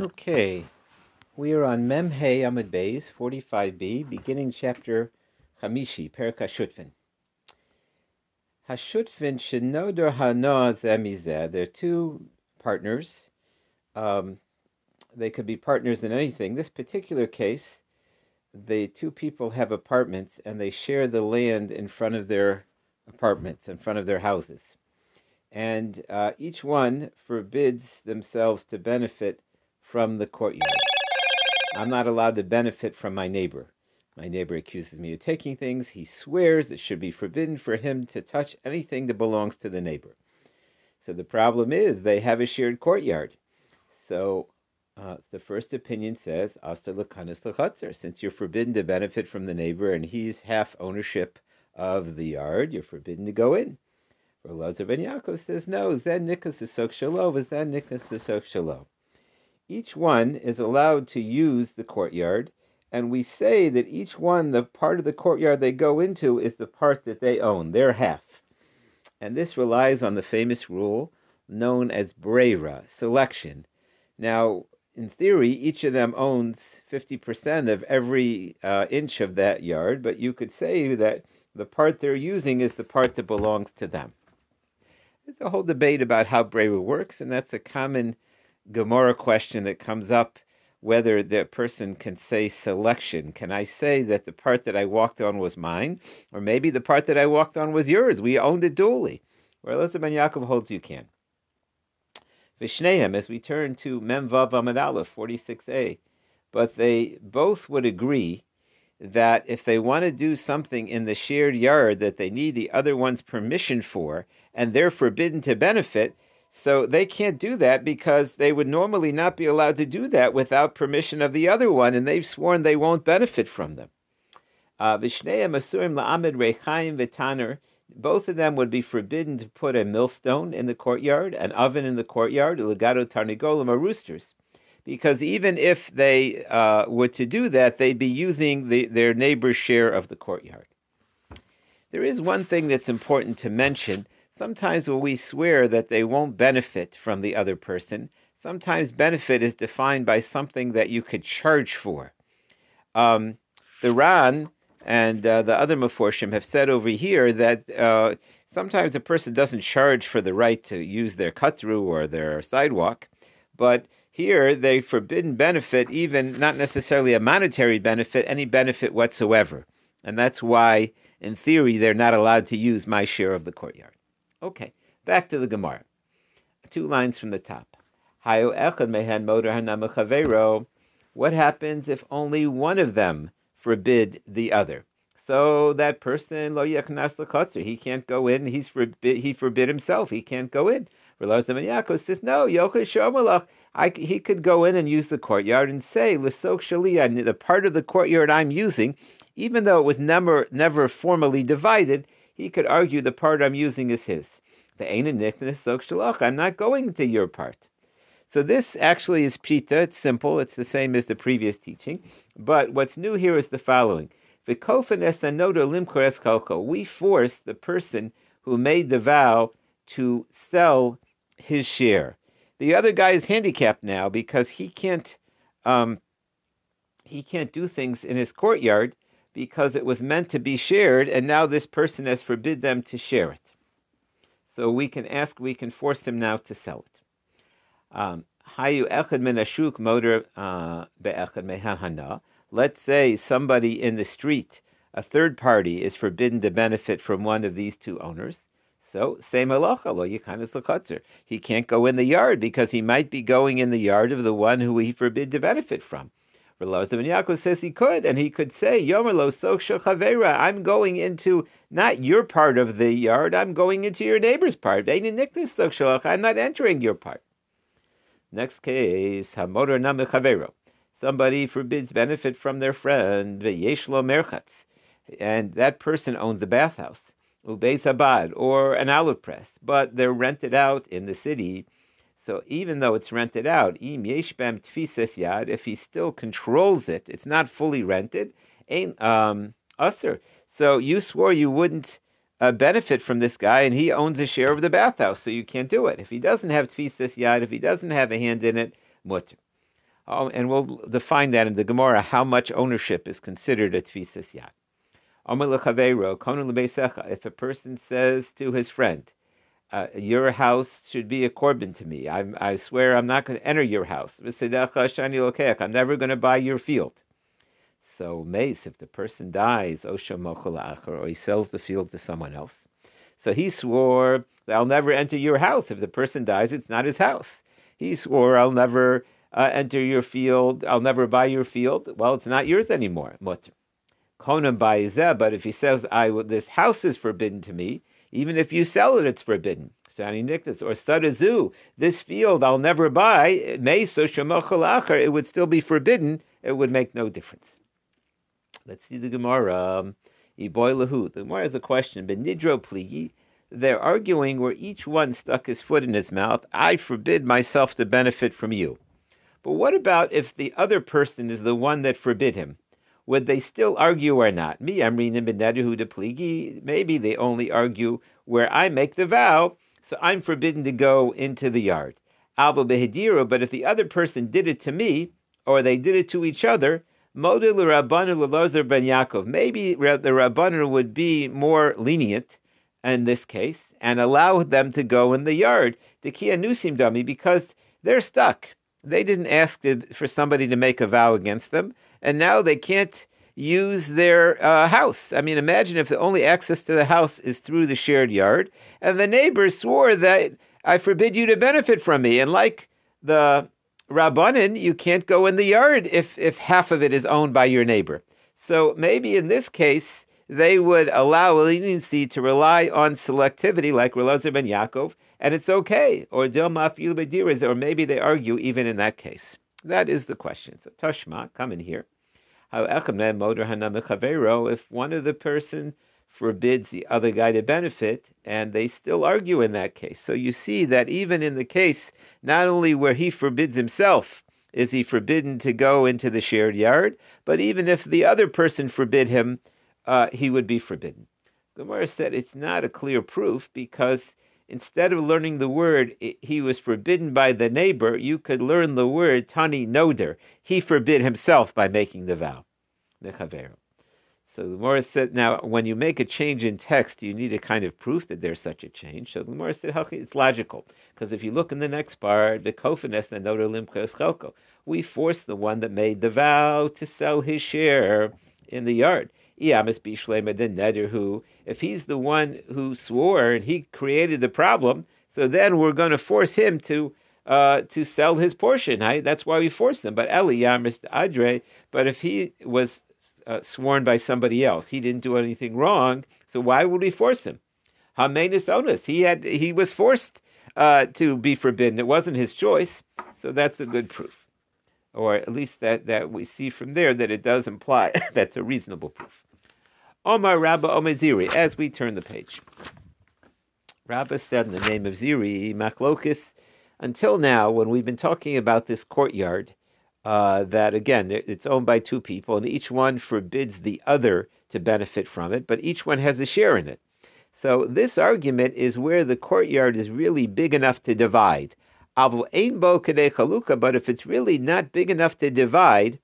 Okay, we are on Mem Hey Amud Beis 45b, beginning chapter Hamishi, Perak Hashutfin. Hashutfin Shenodor Hanoah Zemizeh. They're two partners. Um, they could be partners in anything. This particular case, the two people have apartments and they share the land in front of their apartments, in front of their houses. And uh, each one forbids themselves to benefit from the courtyard. I'm not allowed to benefit from my neighbor. My neighbor accuses me of taking things. He swears it should be forbidden for him to touch anything that belongs to the neighbor. So the problem is they have a shared courtyard. So uh, the first opinion says, Asta lekanis Since you're forbidden to benefit from the neighbor and he's half ownership of the yard, you're forbidden to go in. For Lazar ben Yaakov says, no, Zen nikas is sok shalom, Zen nikas is sok shalom each one is allowed to use the courtyard, and we say that each one, the part of the courtyard they go into, is the part that they own, their half. And this relies on the famous rule known as Brera, selection. Now, in theory, each of them owns 50% of every uh, inch of that yard, but you could say that the part they're using is the part that belongs to them. There's a whole debate about how Brera works, and that's a common Gemara question that comes up whether the person can say selection. Can I say that the part that I walked on was mine, or maybe the part that I walked on was yours? We owned it duly. Where Elizabeth ben Yaakov holds you can. Vishneim, as we turn to Memvav Amud Aleph, 46a, but they both would agree that if they want to do something in the shared yard that they need the other one's permission for, and they're forbidden to benefit, so they can't do that because they would normally not be allowed to do that without permission of the other one, and they've sworn they won't benefit from them. Uh, both of them would be forbidden to put a millstone in the courtyard, an oven in the courtyard, legato tarnigolim, or roosters. Because even if they uh, were to do that, they'd be using the, their neighbor's share of the courtyard. There is one thing that's important to mention Sometimes when we swear that they won't benefit from the other person, sometimes benefit is defined by something that you could charge for. Um, the Ran and uh, the other Meforshim have said over here that uh, sometimes a person doesn't charge for the right to use their cut through or their sidewalk, but here they forbidden benefit, even not necessarily a monetary benefit, any benefit whatsoever. And that's why, in theory, they're not allowed to use my share of the courtyard. Okay, back to the Gemara. Two lines from the top. What happens if only one of them forbid the other? So that person lo he can't go in. He's forbid. He forbid himself. He can't go in. Yaakov says no. I, he could go in and use the courtyard and say l'sok shali. The part of the courtyard I'm using, even though it was never never formally divided, he could argue the part I'm using is his. The I'm not going to your part. So this actually is pshita. It's simple. It's the same as the previous teaching. But what's new here is the following: We force the person who made the vow to sell his share. The other guy is handicapped now because he can't um, he can't do things in his courtyard because it was meant to be shared, and now this person has forbid them to share it. So we can ask, we can force him now to sell it. Um, uh, Let's say somebody in the street, a third party, is forbidden to benefit from one of these two owners. So, same halacha, lo yichanis He can't go in the yard because he might be going in the yard of the one who he forbid to benefit from. Rav Yaakov says he could, and he could say, Yomerlo Chavera, I'm going into not your part of the yard, I'm going into your neighbor's part. I'm not entering your part. Next case, Hamodar Namechavero. Somebody forbids benefit from their friend, Veyeshlo Merchatz, and that person owns a bathhouse, Ubeis Abad, or an olive press, but they're rented out in the city so even though it's rented out, tfises if he still controls it, it's not fully rented, ain't um, usher. So you swore you wouldn't uh, benefit from this guy, and he owns a share of the bathhouse, so you can't do it. If he doesn't have tfises yad, if he doesn't have a hand in it, mutter. Oh, and we'll define that in the Gemara how much ownership is considered a tfisas yad. If a person says to his friend, uh, your house should be a korban to me. I'm, i swear I'm not going to enter your house. I'm never going to buy your field. So, mace, if the person dies, or he sells the field to someone else. So he swore, I'll never enter your house. If the person dies, it's not his house. He swore, I'll never uh, enter your field, I'll never buy your field. Well, it's not yours anymore. But if he says, I, this house is forbidden to me, even if you sell it, it's forbidden. Shani Niktas or Sadazu, this field I'll never buy, it would still be forbidden. It would make no difference. Let's see the Gemara. Um, Iboilahu. The Gemara has a question. Benidro pligi. They're arguing where each one stuck his foot in his mouth. I forbid myself to benefit from you. But what about if the other person is the one that forbid him? Would they still argue or not? Me, Amrina Benedahu de Pligi, maybe they only argue where I make the vow, so I'm forbidden to go into the yard. Alba Behedira, but if the other person did it to me, or they did it to each other, Model ben Yaakov, maybe the Rabbanu would be more lenient in this case and allow them to go in the yard, the Kia Nusim dummy, because they're stuck. They didn't ask for somebody to make a vow against them and now they can't use their uh, house. I mean, imagine if the only access to the house is through the shared yard, and the neighbors swore that I forbid you to benefit from me. And like the Rabbanin, you can't go in the yard if, if half of it is owned by your neighbor. So maybe in this case, they would allow leniency to rely on selectivity like Relazar ben Yaakov, and it's okay. Or Dilma or maybe they argue even in that case. That is the question. So Tashma, come in here. If one of the person forbids the other guy to benefit, and they still argue in that case. So you see that even in the case, not only where he forbids himself, is he forbidden to go into the shared yard, but even if the other person forbid him, uh, he would be forbidden. Gemara said it's not a clear proof because instead of learning the word, he was forbidden by the neighbor, you could learn the word tani noder. He forbid himself by making the vow. So the Gemara said, now when you make a change in text, you need a kind of proof that there's such a change. So the Gemara said, it's logical because if you look in the next part, the kofines the noder limka we force the one that made the vow to sell his share in the yard. Who, if he's the one who swore and he created the problem, so then we're going to force him to uh, to sell his portion. Right? That's why we force him. But Eli Yamis Adre, but if he was uh, sworn by somebody else, he didn't do anything wrong. So why would we force him? Hamenus onus. He had he was forced uh, to be forbidden. It wasn't his choice. So that's a good proof, or at least that that we see from there that it does imply that's a reasonable proof. Omar Rabba Omeziri, as we turn the page. Rabba said in the name of Ziri, Machlokis, until now, when we've been talking about this courtyard, uh, that again, it's owned by two people, and each one forbids the other to benefit from it, but each one has a share in it. So this argument is where the courtyard is really big enough to divide. But if it's really not big enough to divide,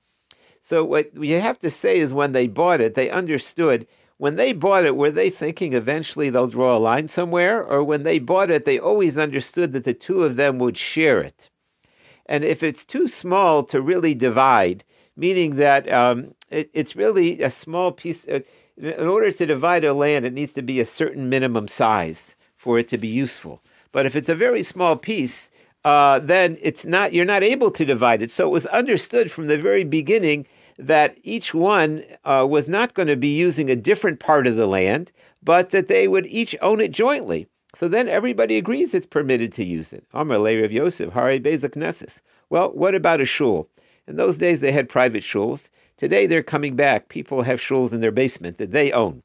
so what you have to say is when they bought it, they understood. When they bought it, were they thinking eventually they'll draw a line somewhere? Or when they bought it, they always understood that the two of them would share it? And if it's too small to really divide, meaning that um, it, it's really a small piece, uh, in order to divide a land, it needs to be a certain minimum size for it to be useful. But if it's a very small piece, uh, then it's not you're not able to divide it. So it was understood from the very beginning that each one uh, was not going to be using a different part of the land, but that they would each own it jointly. So then everybody agrees it's permitted to use it. Amr of Yosef, Hari Bezak Well, what about a shul? In those days, they had private shuls. Today, they're coming back. People have shuls in their basement that they own.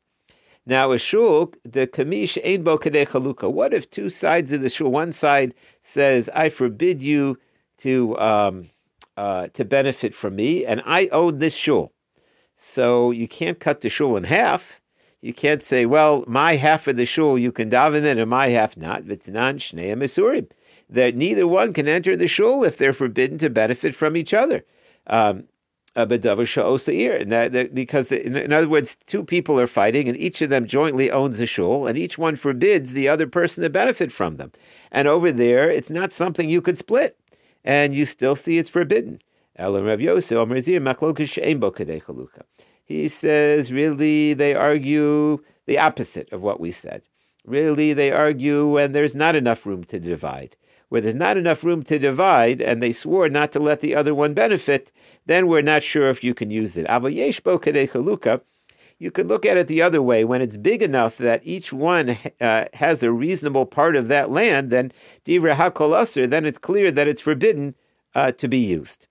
Now, a shul, the kamish ein bo chaluka. What if two sides of the shul, one side says, I forbid you to um, uh, to benefit from me, and I own this shul. So you can't cut the shul in half. You can't say, well, my half of the shul you can daven in, and my half not. V'tnan shnei misurim. that neither one can enter the shul if they're forbidden to benefit from each other. Um, and that, that, because the, in, in, other words, two people are fighting, and each of them jointly owns a shul, and each one forbids the other person to benefit from them. And over there, it's not something you could split, and you still see it's forbidden. He says, really, they argue the opposite of what we said. Really, they argue when there's not enough room to divide. Where there's not enough room to divide, and they swore not to let the other one benefit, then we're not sure if you can use it. You could look at it the other way. When it's big enough that each one uh, has a reasonable part of that land, then divra hakol then it's clear that it's forbidden uh, to be used.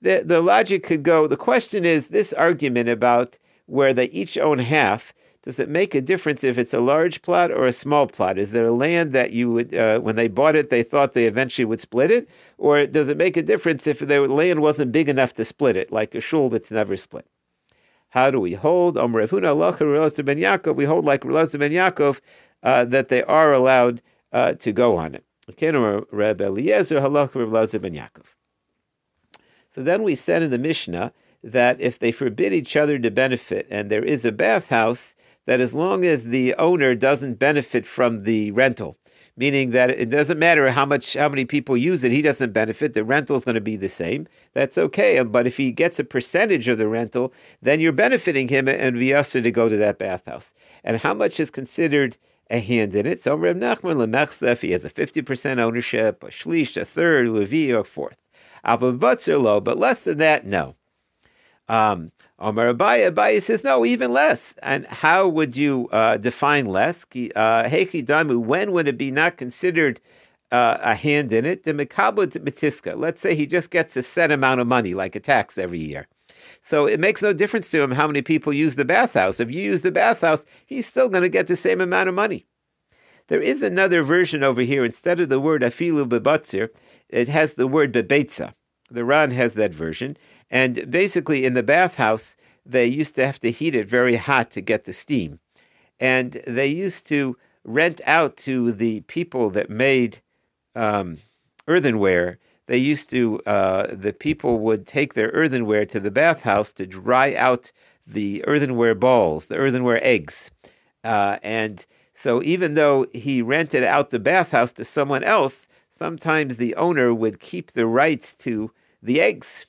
The, the logic could go, the question is this argument about where they each own half, does it make a difference if it's a large plot or a small plot? Is there a land that you would, uh, when they bought it, they thought they eventually would split it? Or does it make a difference if the land wasn't big enough to split it, like a shul that's never split? How do we hold? We hold like Relaz ben Yaakov uh, that they are allowed uh, to go on it. So then we said in the Mishnah that if they forbid each other to benefit and there is a bathhouse, that as long as the owner doesn't benefit from the rental, meaning that it doesn't matter how much how many people use it, he doesn't benefit. The rental is going to be the same. That's okay. But if he gets a percentage of the rental, then you're benefiting him and usher to go to that bathhouse. And how much is considered a hand in it? So Reb Nachman lemechsa, if he has a fifty percent ownership, a shlish, a third, levi, or fourth. But less than that, no. Um, Omar Abaye, Abaye says, no, even less. And how would you uh, define less? Uh, Hechi Damu, when would it be not considered uh, a hand in it? The Mikabud Matiska. Let's say he just gets a set amount of money, like a tax every year. So it makes no difference to him how many people use the bathhouse. If you use the bathhouse, he's still going to get the same amount of money. There is another version over here. Instead of the word afilu bebatzir, it has the word bebetza. The Ran has that version. And basically, in the bathhouse, they used to have to heat it very hot to get the steam. And they used to rent out to the people that made um, earthenware. They used to, uh, the people would take their earthenware to the bathhouse to dry out the earthenware balls, the earthenware eggs. Uh, and so even though he rented out the bathhouse to someone else, sometimes the owner would keep the rights to the eggs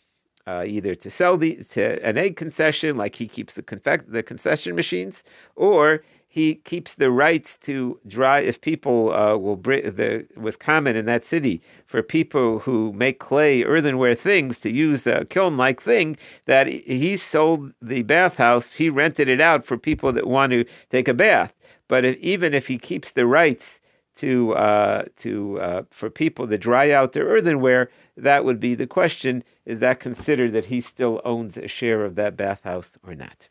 uh, either to sell the to an egg concession, like he keeps the confect, the concession machines, or he keeps the rights to dry. If people uh, will bring the was common in that city for people who make clay earthenware things to use a kiln-like thing that he sold the bathhouse. He rented it out for people that want to take a bath. But if, even if he keeps the rights to uh, to uh, for people to dry out their earthenware, that would be the question: Is that considered that he still owns a share of that bathhouse or not?